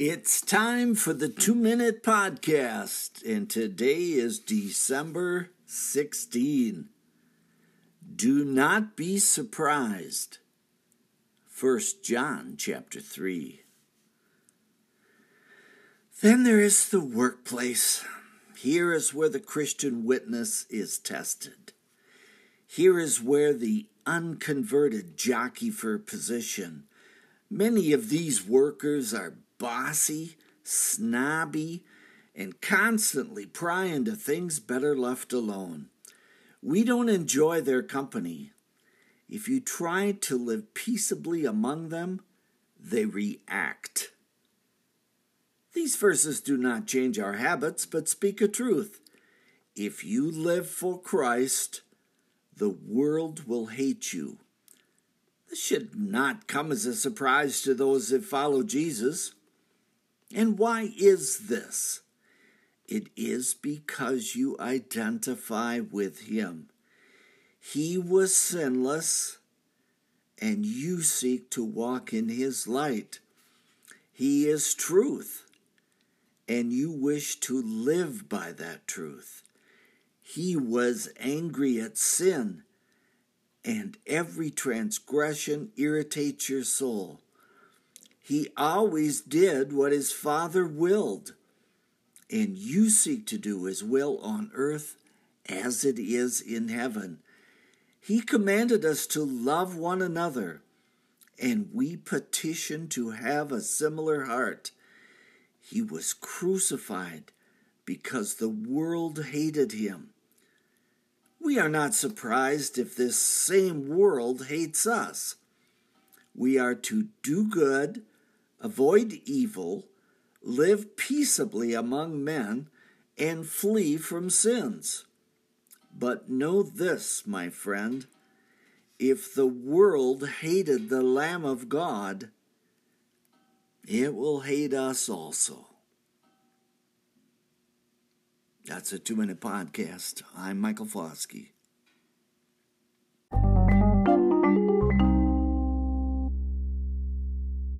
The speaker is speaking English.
It's time for the two minute podcast, and today is December 16. Do not be surprised. 1 John chapter 3. Then there is the workplace. Here is where the Christian witness is tested. Here is where the unconverted jockey for position. Many of these workers are bossy, snobby, and constantly pry into things better left alone. We don't enjoy their company. If you try to live peaceably among them, they react. These verses do not change our habits, but speak a truth. If you live for Christ, the world will hate you. This should not come as a surprise to those that follow Jesus. And why is this? It is because you identify with Him. He was sinless, and you seek to walk in His light. He is truth, and you wish to live by that truth. He was angry at sin, and every transgression irritates your soul. He always did what his Father willed, and you seek to do his will on earth as it is in heaven. He commanded us to love one another, and we petition to have a similar heart. He was crucified because the world hated him. We are not surprised if this same world hates us. We are to do good avoid evil, live peaceably among men, and flee from sins. But know this, my friend if the world hated the Lamb of God, it will hate us also. That's a two minute podcast. I'm Michael Foskey.